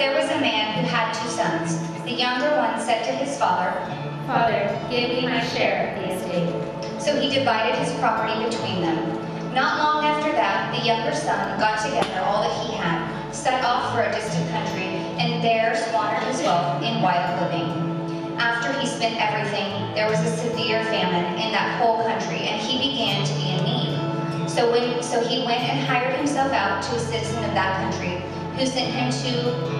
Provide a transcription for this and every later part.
There was a man who had two sons. The younger one said to his father, Father, give me my share of the estate. So he divided his property between them. Not long after that, the younger son got together all that he had, set off for a distant country, and there squandered his wealth in wild living. After he spent everything, there was a severe famine in that whole country, and he began to be in need. So, when, so he went and hired himself out to a citizen of that country, who sent him to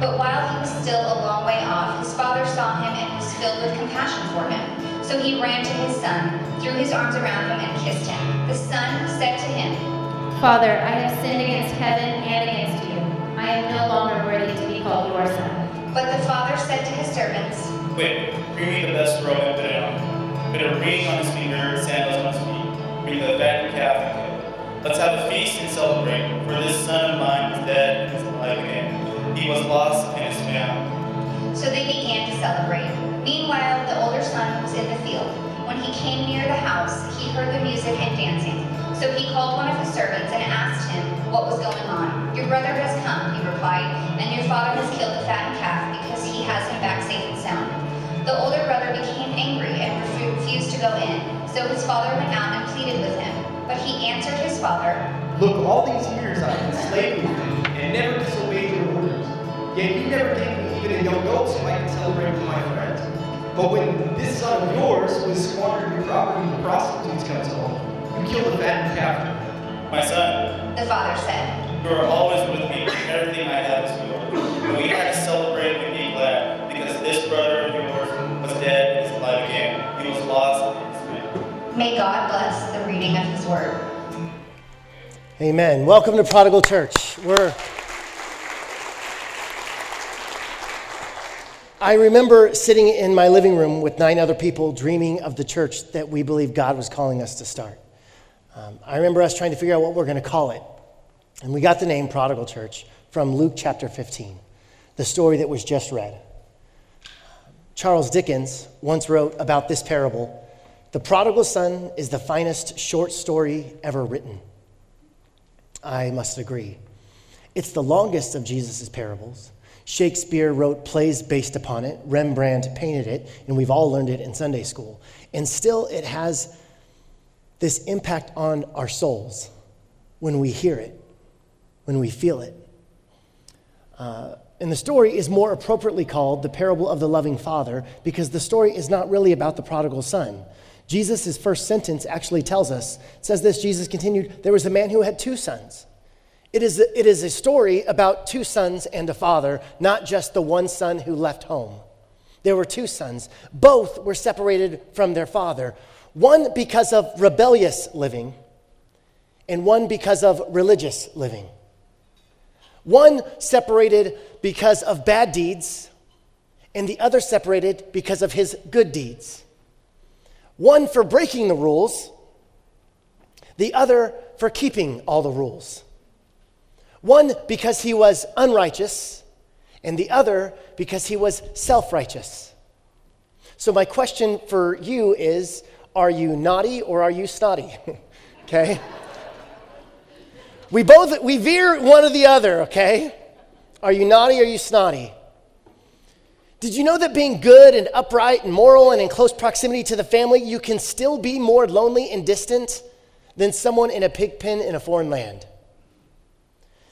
But while he was still a long way off, his father saw him and was filled with compassion for him. So he ran to his son, threw his arms around him, and kissed him. The son said to him, Father, I have sinned against heaven and against you. I am no longer worthy to be called your son. But the father said to his servants, Quick, bring me the best robe and put it on. Put a ring on his finger, sandals on his feet. Bring the fattened calf and kill it. Let's have a feast and celebrate, for this son of mine is dead and is alive again. He was lost and is found. So they began to celebrate. Meanwhile, the older son was in the field. When he came near the house, he heard the music and dancing. So he called one of his servants and asked him what was going on. Your brother has come, he replied, and your father has killed the fattened calf because he has him back safe and sound. The older brother became angry and refused to go in. So his father went out and pleaded with him. But he answered his father, Look, all these years I've enslaved you and never disobeyed. Yet you never gave me even a young goat so I could celebrate with my friends. But when this son of yours was has squandered your property with prostitutes comes home, you kill the fattened calf. My son, the father said, you are always with me, and everything I have is yours. And we had to celebrate and be glad, because this brother of yours was dead and is alive again. He was lost and is found. May God bless the reading of his word. Amen. Welcome to Prodigal Church. We're I remember sitting in my living room with nine other people dreaming of the church that we believe God was calling us to start. Um, I remember us trying to figure out what we're going to call it. And we got the name Prodigal Church from Luke chapter 15, the story that was just read. Charles Dickens once wrote about this parable The prodigal son is the finest short story ever written. I must agree. It's the longest of Jesus' parables. Shakespeare wrote plays based upon it, Rembrandt painted it, and we've all learned it in Sunday school. And still, it has this impact on our souls when we hear it, when we feel it. Uh, and the story is more appropriately called the parable of the loving father because the story is not really about the prodigal son. Jesus' first sentence actually tells us, says this Jesus continued, There was a man who had two sons. It is, a, it is a story about two sons and a father, not just the one son who left home. There were two sons. Both were separated from their father, one because of rebellious living, and one because of religious living. One separated because of bad deeds, and the other separated because of his good deeds. One for breaking the rules, the other for keeping all the rules. One because he was unrighteous, and the other because he was self righteous. So, my question for you is are you naughty or are you snotty? okay? We both, we veer one or the other, okay? Are you naughty or are you snotty? Did you know that being good and upright and moral and in close proximity to the family, you can still be more lonely and distant than someone in a pig pen in a foreign land?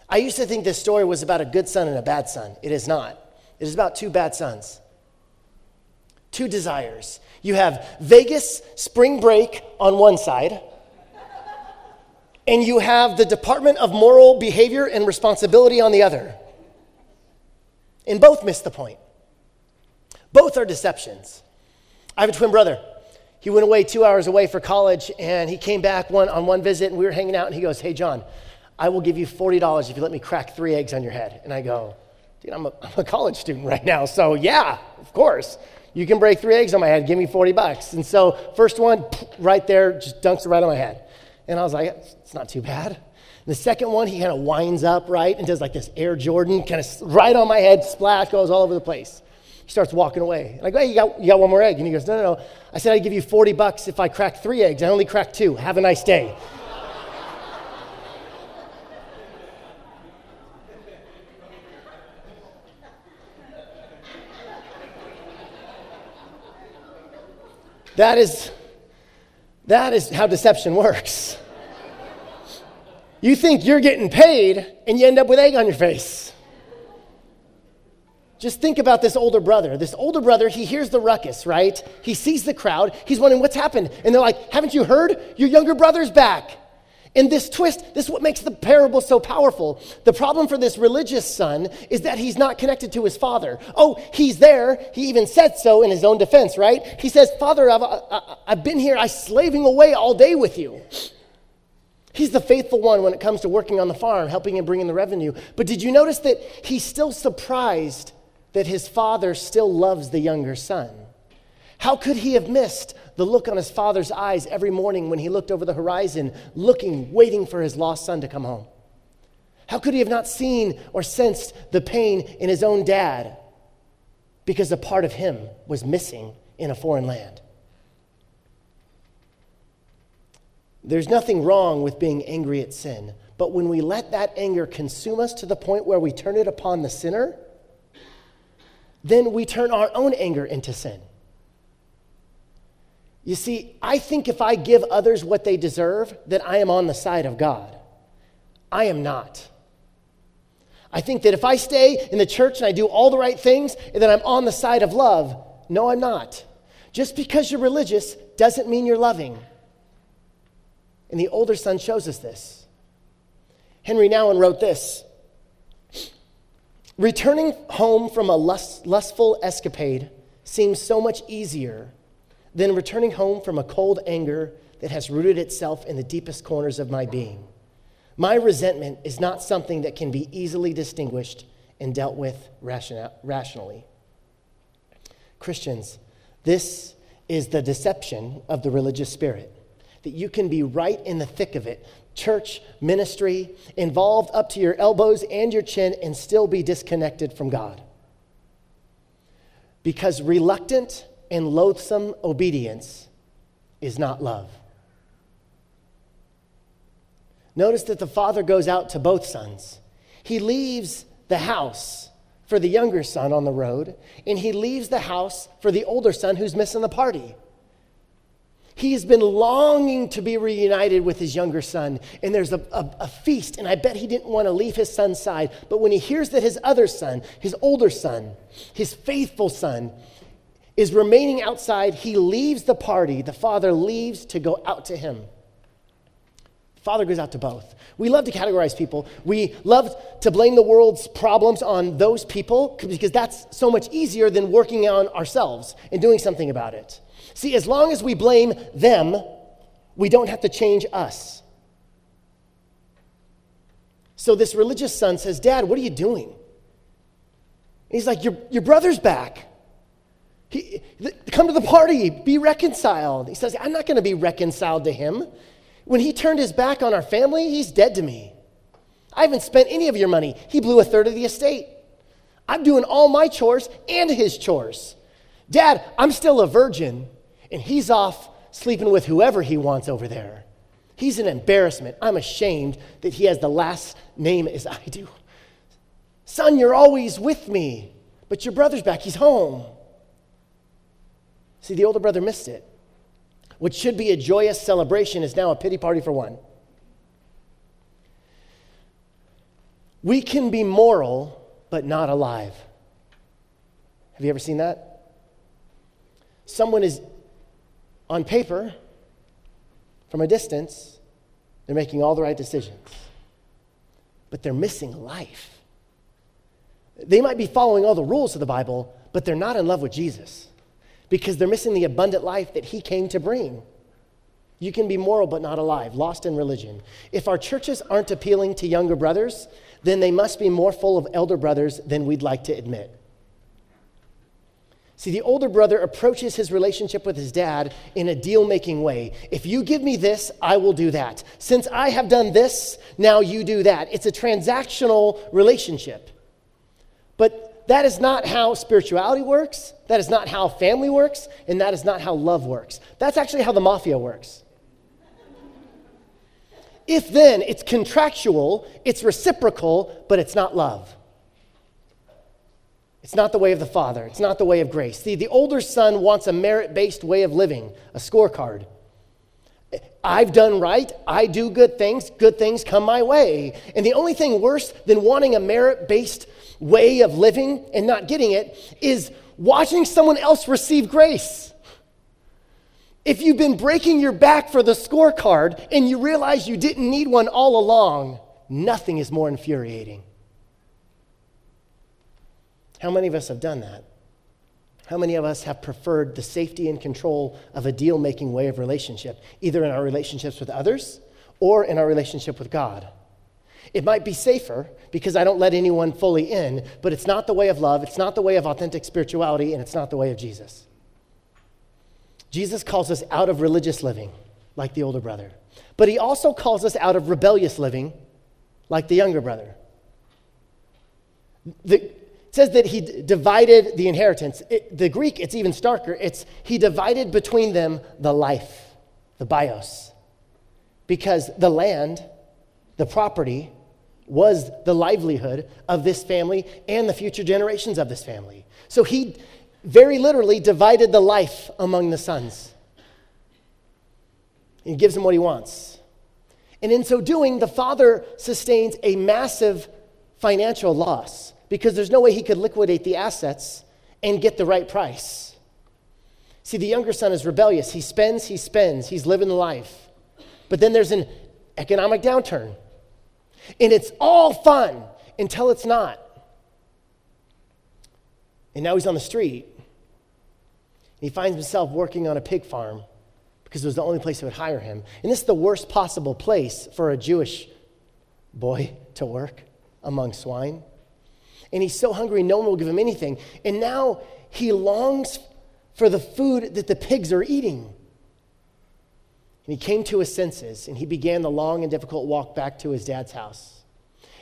I used to think this story was about a good son and a bad son. It is not. It is about two bad sons, two desires. You have Vegas spring break on one side, and you have the Department of Moral Behavior and Responsibility on the other. And both miss the point. Both are deceptions. I have a twin brother. He went away two hours away for college, and he came back one, on one visit, and we were hanging out, and he goes, Hey, John, I will give you $40 if you let me crack three eggs on your head. And I go, Dude, I'm a, I'm a college student right now, so yeah, of course. You can break three eggs on my head, give me 40 bucks. And so, first one, right there, just dunks it right on my head. And I was like, it's not too bad. And the second one, he kind of winds up, right, and does like this Air Jordan, kind of right on my head, splash, goes all over the place. He starts walking away. And I go, hey, you got, you got one more egg? And he goes, no, no, no. I said I'd give you 40 bucks if I cracked three eggs. I only cracked two. Have a nice day. That is, that is how deception works. You think you're getting paid and you end up with egg on your face. Just think about this older brother. This older brother, he hears the ruckus, right? He sees the crowd. He's wondering what's happened. And they're like, Haven't you heard? Your younger brother's back. And this twist, this is what makes the parable so powerful. The problem for this religious son is that he's not connected to his father. Oh, he's there. He even said so in his own defense, right? He says, Father, I've, I, I've been here, I'm slaving away all day with you. He's the faithful one when it comes to working on the farm, helping and bringing the revenue. But did you notice that he's still surprised that his father still loves the younger son? How could he have missed the look on his father's eyes every morning when he looked over the horizon, looking, waiting for his lost son to come home? How could he have not seen or sensed the pain in his own dad because a part of him was missing in a foreign land? There's nothing wrong with being angry at sin, but when we let that anger consume us to the point where we turn it upon the sinner, then we turn our own anger into sin. You see, I think if I give others what they deserve, that I am on the side of God. I am not. I think that if I stay in the church and I do all the right things, and that I'm on the side of love. No, I'm not. Just because you're religious doesn't mean you're loving. And the older son shows us this. Henri Nouwen wrote this Returning home from a lust, lustful escapade seems so much easier than returning home from a cold anger that has rooted itself in the deepest corners of my being. My resentment is not something that can be easily distinguished and dealt with rationally. Christians, this is the deception of the religious spirit that you can be right in the thick of it church, ministry, involved up to your elbows and your chin, and still be disconnected from God. Because reluctant and loathsome obedience is not love. Notice that the father goes out to both sons. He leaves the house for the younger son on the road, and he leaves the house for the older son who's missing the party. He has been longing to be reunited with his younger son, and there's a, a, a, feast, and I bet he didn't want to leave his son's side. But when he hears that his other son, his older son, his faithful son, is remaining outside, he leaves the party. The father leaves to go out to him. The father goes out to both. We love to categorize people. We love to blame the world's problems on those people because that's so much easier than working on ourselves and doing something about it. See, as long as we blame them, we don't have to change us. So this religious son says, Dad, what are you doing? And he's like, Your, your brother's back. He, come to the party, be reconciled. He says, I'm not going to be reconciled to him. When he turned his back on our family, he's dead to me. I haven't spent any of your money. He blew a third of the estate. I'm doing all my chores and his chores. Dad, I'm still a virgin, and he's off sleeping with whoever he wants over there. He's an embarrassment. I'm ashamed that he has the last name as I do. Son, you're always with me, but your brother's back. He's home. See, the older brother missed it. What should be a joyous celebration is now a pity party for one. We can be moral, but not alive. Have you ever seen that? Someone is on paper, from a distance, they're making all the right decisions, but they're missing life. They might be following all the rules of the Bible, but they're not in love with Jesus because they're missing the abundant life that he came to bring. You can be moral but not alive, lost in religion. If our churches aren't appealing to younger brothers, then they must be more full of elder brothers than we'd like to admit. See, the older brother approaches his relationship with his dad in a deal making way. If you give me this, I will do that. Since I have done this, now you do that. It's a transactional relationship. But that is not how spirituality works. That is not how family works. And that is not how love works. That's actually how the mafia works. If then it's contractual, it's reciprocal, but it's not love. It's not the way of the Father. It's not the way of grace. See, the older son wants a merit based way of living, a scorecard. I've done right. I do good things. Good things come my way. And the only thing worse than wanting a merit based way of living and not getting it is watching someone else receive grace. If you've been breaking your back for the scorecard and you realize you didn't need one all along, nothing is more infuriating. How many of us have done that? How many of us have preferred the safety and control of a deal making way of relationship, either in our relationships with others or in our relationship with God? It might be safer because I don't let anyone fully in, but it's not the way of love, it's not the way of authentic spirituality, and it's not the way of Jesus. Jesus calls us out of religious living, like the older brother, but he also calls us out of rebellious living, like the younger brother. The, says that he d- divided the inheritance. It, the Greek, it's even starker. It's he divided between them the life, the bios. Because the land, the property, was the livelihood of this family and the future generations of this family. So he very literally divided the life among the sons. He gives him what he wants. And in so doing, the father sustains a massive financial loss because there's no way he could liquidate the assets and get the right price. See, the younger son is rebellious. He spends, he spends, he's living the life. But then there's an economic downturn. And it's all fun until it's not. And now he's on the street. He finds himself working on a pig farm because it was the only place that would hire him. And this is the worst possible place for a Jewish boy to work among swine and he's so hungry, no one will give him anything. And now he longs for the food that the pigs are eating. And he came to his senses and he began the long and difficult walk back to his dad's house.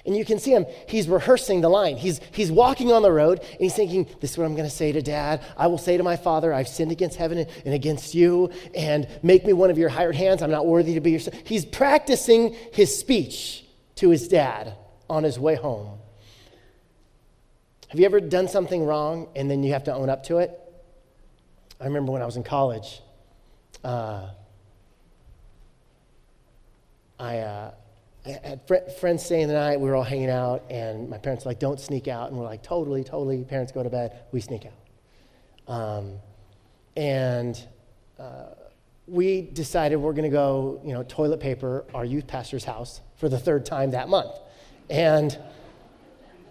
And you can see him, he's rehearsing the line. He's, he's walking on the road and he's thinking, This is what I'm going to say to dad. I will say to my father, I've sinned against heaven and against you, and make me one of your hired hands. I'm not worthy to be your son. He's practicing his speech to his dad on his way home. Have you ever done something wrong and then you have to own up to it? I remember when I was in college, uh, I, uh, I had fr- friends staying the night. We were all hanging out, and my parents were like, "Don't sneak out." And we're like, "Totally, totally." Parents go to bed. We sneak out, um, and uh, we decided we're going to go, you know, toilet paper our youth pastor's house for the third time that month, and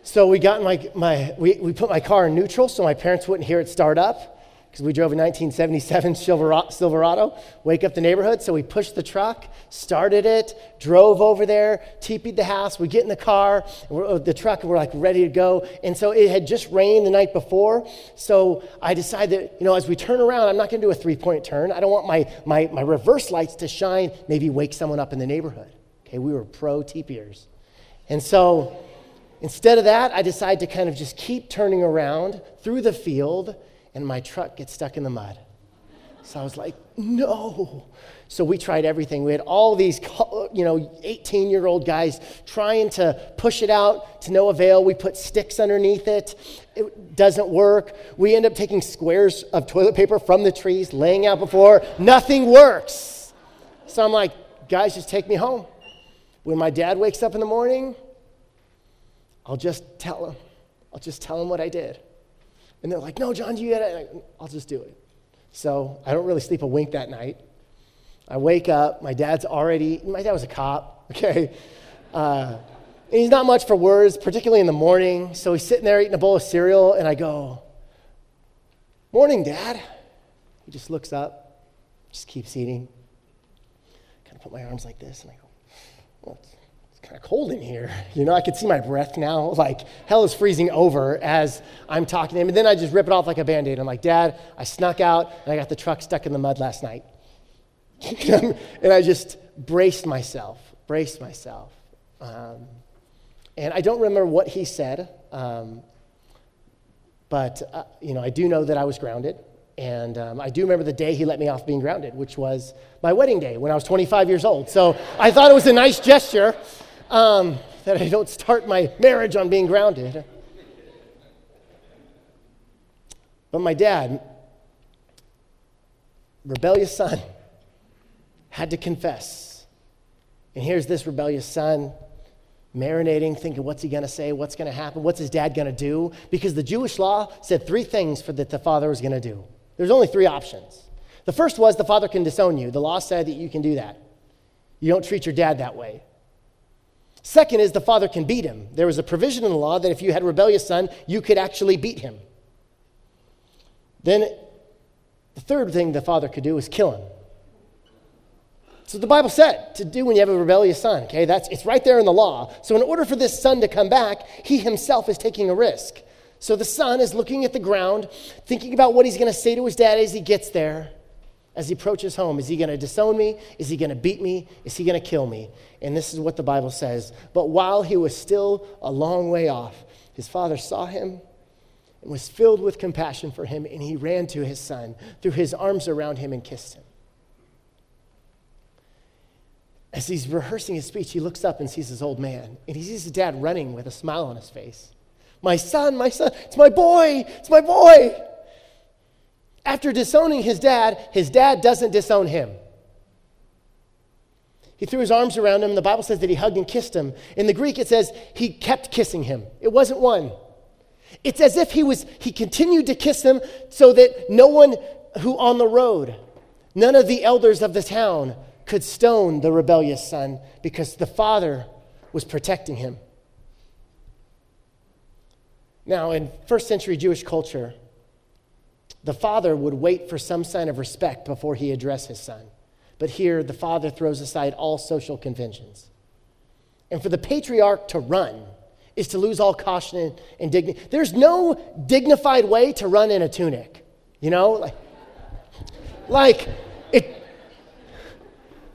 so we got my, my we, we put my car in neutral so my parents wouldn't hear it start up because we drove a 1977 Silverado, wake up the neighborhood. So we pushed the truck, started it, drove over there, teepeed the house. We get in the car, uh, the truck, and we're like ready to go. And so it had just rained the night before. So I decided that, you know, as we turn around, I'm not going to do a three point turn. I don't want my, my, my reverse lights to shine, maybe wake someone up in the neighborhood. Okay, we were pro teepeers. And so Instead of that, I decide to kind of just keep turning around through the field, and my truck gets stuck in the mud. So I was like, no. So we tried everything. We had all these, you know, 18 year old guys trying to push it out to no avail. We put sticks underneath it. It doesn't work. We end up taking squares of toilet paper from the trees, laying out before. Nothing works. So I'm like, guys, just take me home. When my dad wakes up in the morning, I'll just tell him. I'll just tell him what I did. And they're like, no, John, do you gotta, I'll just do it. So I don't really sleep a wink that night. I wake up, my dad's already, my dad was a cop, okay? Uh, and he's not much for words, particularly in the morning. So he's sitting there eating a bowl of cereal, and I go, Morning, Dad. He just looks up, just keeps eating. Kind of put my arms like this, and I go, what's kind of cold in here. You know, I could see my breath now. Like, hell is freezing over as I'm talking to him. And then I just rip it off like a band aid. I'm like, Dad, I snuck out and I got the truck stuck in the mud last night. and I just braced myself, braced myself. Um, and I don't remember what he said, um, but, uh, you know, I do know that I was grounded. And um, I do remember the day he let me off being grounded, which was my wedding day when I was 25 years old. So I thought it was a nice gesture um, that I don't start my marriage on being grounded. But my dad, rebellious son, had to confess. And here's this rebellious son marinating, thinking, what's he going to say? What's going to happen? What's his dad going to do? Because the Jewish law said three things for that the father was going to do. There's only three options. The first was the father can disown you. The law said that you can do that. You don't treat your dad that way. Second is the father can beat him. There was a provision in the law that if you had a rebellious son, you could actually beat him. Then the third thing the father could do is kill him. So the Bible said to do when you have a rebellious son. Okay, that's it's right there in the law. So in order for this son to come back, he himself is taking a risk. So the son is looking at the ground, thinking about what he's going to say to his dad as he gets there, as he approaches home. Is he going to disown me? Is he going to beat me? Is he going to kill me? And this is what the Bible says. But while he was still a long way off, his father saw him and was filled with compassion for him, and he ran to his son, threw his arms around him, and kissed him. As he's rehearsing his speech, he looks up and sees his old man, and he sees his dad running with a smile on his face. My son, my son, it's my boy, it's my boy. After disowning his dad, his dad doesn't disown him. He threw his arms around him. The Bible says that he hugged and kissed him. In the Greek, it says he kept kissing him. It wasn't one. It's as if he was he continued to kiss him so that no one who on the road, none of the elders of the town could stone the rebellious son because the father was protecting him. Now, in first century Jewish culture, the father would wait for some sign of respect before he addressed his son. But here, the father throws aside all social conventions. And for the patriarch to run is to lose all caution and dignity. There's no dignified way to run in a tunic, you know? Like, like it,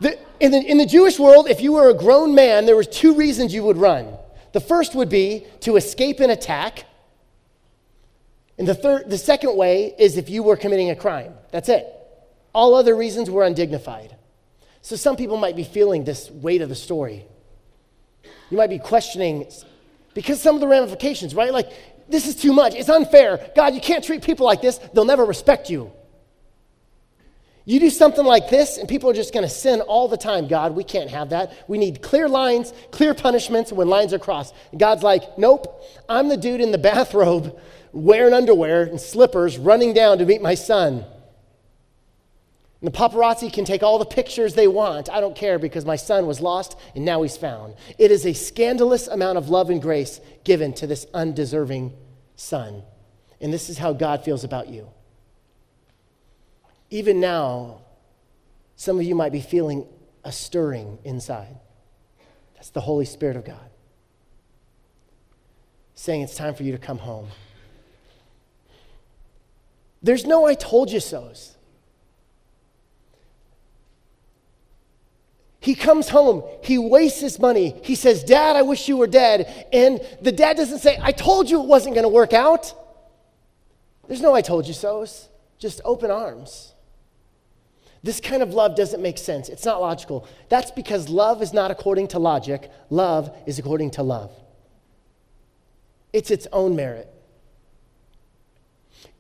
the, in, the, in the Jewish world, if you were a grown man, there was two reasons you would run. The first would be to escape an attack, and the, third, the second way is if you were committing a crime. That's it. All other reasons were undignified. So some people might be feeling this weight of the story. You might be questioning, because some of the ramifications, right? Like, this is too much. It's unfair. God, you can't treat people like this. They'll never respect you. You do something like this, and people are just going to sin all the time. God, we can't have that. We need clear lines, clear punishments when lines are crossed. And God's like, nope, I'm the dude in the bathrobe wearing underwear and slippers running down to meet my son. And the paparazzi can take all the pictures they want. I don't care because my son was lost and now he's found. It is a scandalous amount of love and grace given to this undeserving son. And this is how God feels about you. Even now, some of you might be feeling a stirring inside. That's the Holy Spirit of God saying it's time for you to come home. There's no I told you so's. He comes home, he wastes his money. He says, Dad, I wish you were dead. And the dad doesn't say, I told you it wasn't going to work out. There's no I told you so's, just open arms. This kind of love doesn't make sense. It's not logical. That's because love is not according to logic, love is according to love. It's its own merit.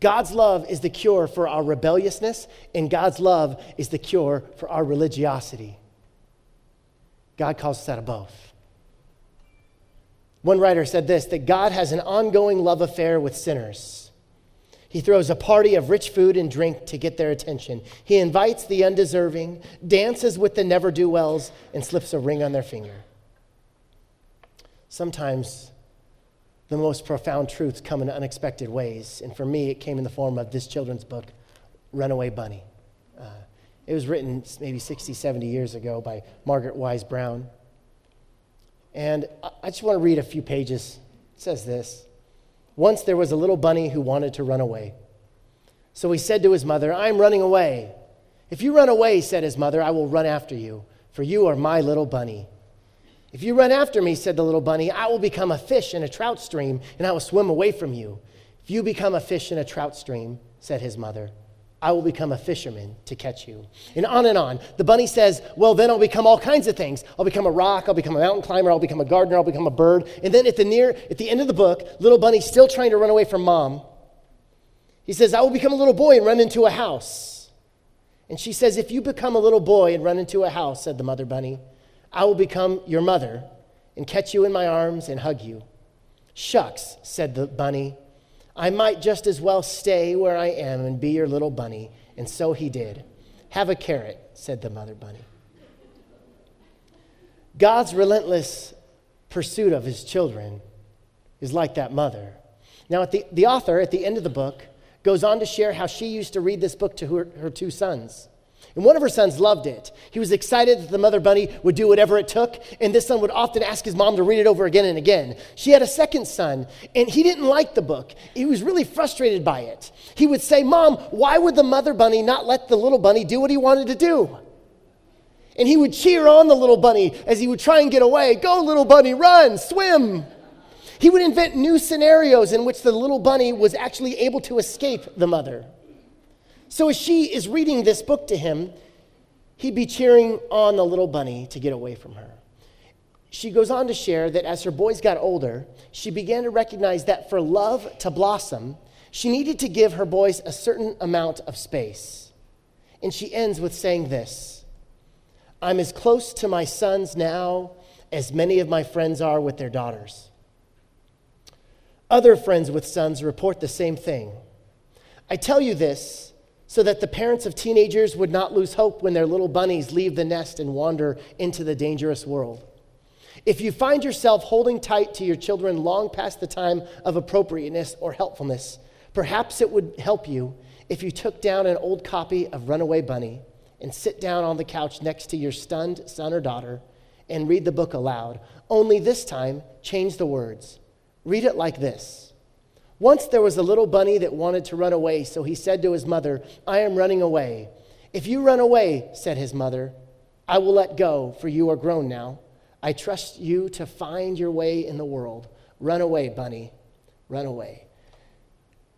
God's love is the cure for our rebelliousness, and God's love is the cure for our religiosity. God calls us out of both. One writer said this that God has an ongoing love affair with sinners. He throws a party of rich food and drink to get their attention. He invites the undeserving, dances with the never do wells, and slips a ring on their finger. Sometimes the most profound truths come in unexpected ways. And for me, it came in the form of this children's book, Runaway Bunny. Uh, it was written maybe 60, 70 years ago by Margaret Wise Brown. And I- just want to read a few pages. It says this Once there was a little bunny who wanted to run away. So he said to his mother, I'm running away. If you run away, said his mother, I will run after you, for you are my little bunny. If you run after me, said the little bunny, I will become a fish in a trout stream, and I will swim away from you. If you become a fish in a trout stream, said his mother, I will become a fisherman to catch you. And on and on. The bunny says, Well, then I'll become all kinds of things. I'll become a rock, I'll become a mountain climber, I'll become a gardener, I'll become a bird. And then at the near at the end of the book, little bunny's still trying to run away from mom. He says, I will become a little boy and run into a house. And she says, If you become a little boy and run into a house, said the mother bunny, I will become your mother and catch you in my arms and hug you. Shucks, said the bunny. I might just as well stay where I am and be your little bunny. And so he did. Have a carrot, said the mother bunny. God's relentless pursuit of his children is like that mother. Now, the, the author, at the end of the book, goes on to share how she used to read this book to her, her two sons. And one of her sons loved it. He was excited that the mother bunny would do whatever it took, and this son would often ask his mom to read it over again and again. She had a second son, and he didn't like the book. He was really frustrated by it. He would say, Mom, why would the mother bunny not let the little bunny do what he wanted to do? And he would cheer on the little bunny as he would try and get away. Go, little bunny, run, swim. He would invent new scenarios in which the little bunny was actually able to escape the mother. So as she is reading this book to him, he'd be cheering on the little bunny to get away from her. She goes on to share that as her boys got older, she began to recognize that for love to blossom, she needed to give her boys a certain amount of space. And she ends with saying this I'm as close to my sons now as many of my friends are with their daughters. Other friends with sons report the same thing. I tell you this so that the parents of teenagers would not lose hope when their little bunnies leave the nest and wander into the dangerous world. If you find yourself holding tight to your children long past the time of appropriateness or helpfulness, perhaps it would help you if you took down an old copy of Runaway Bunny and sit down on the couch next to your stunned son or daughter and read the book aloud. Only this time, change the words. Read it like this Once there was a little bunny that wanted to run away, so he said to his mother, I am running away. If you run away, said his mother, I will let go, for you are grown now. I trust you to find your way in the world. Run away, bunny. Run away.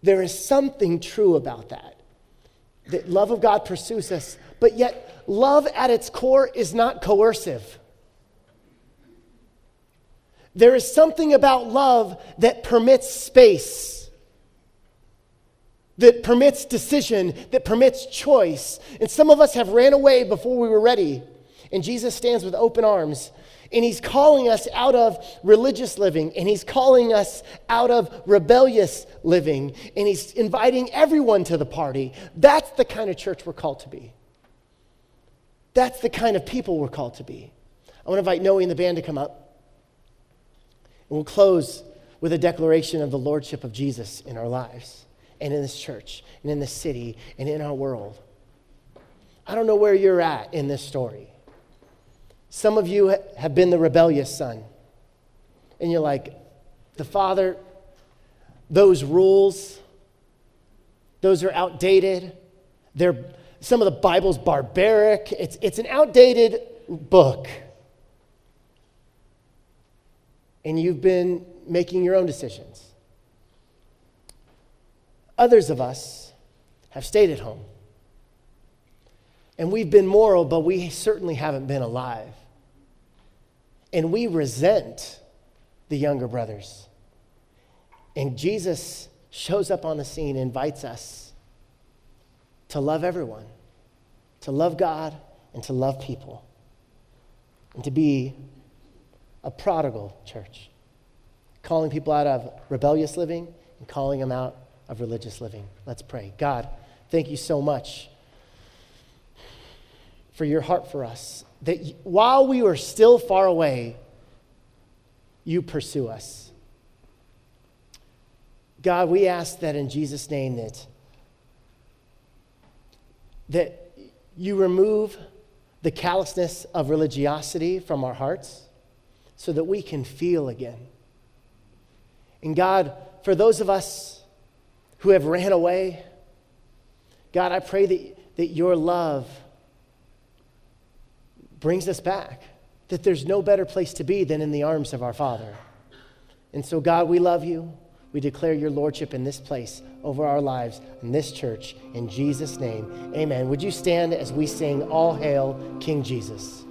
There is something true about that. That love of God pursues us, but yet love at its core is not coercive. There is something about love that permits space, that permits decision, that permits choice. And some of us have ran away before we were ready. And Jesus stands with open arms. And he's calling us out of religious living, and he's calling us out of rebellious living, and he's inviting everyone to the party. That's the kind of church we're called to be. That's the kind of people we're called to be. I want to invite Noe and the band to come up. We'll close with a declaration of the lordship of Jesus in our lives and in this church and in this city and in our world. I don't know where you're at in this story. Some of you have been the rebellious son. And you're like, the father, those rules, those are outdated. They're, some of the Bible's barbaric. It's, it's an outdated book. And you've been making your own decisions. Others of us have stayed at home. And we've been moral, but we certainly haven't been alive. And we resent the younger brothers. And Jesus shows up on the scene, invites us to love everyone, to love God, and to love people, and to be a prodigal church, calling people out of rebellious living and calling them out of religious living. Let's pray. God, thank you so much for your heart for us. That while we were still far away, you pursue us. God, we ask that in Jesus' name that, that you remove the callousness of religiosity from our hearts so that we can feel again. And God, for those of us who have ran away, God, I pray that, that your love brings us back, that there's no better place to be than in the arms of our Father. And so, God, we love you. We declare your lordship in this place over our lives, in this church. In Jesus' name, amen. Would you stand as we sing All Hail King Jesus?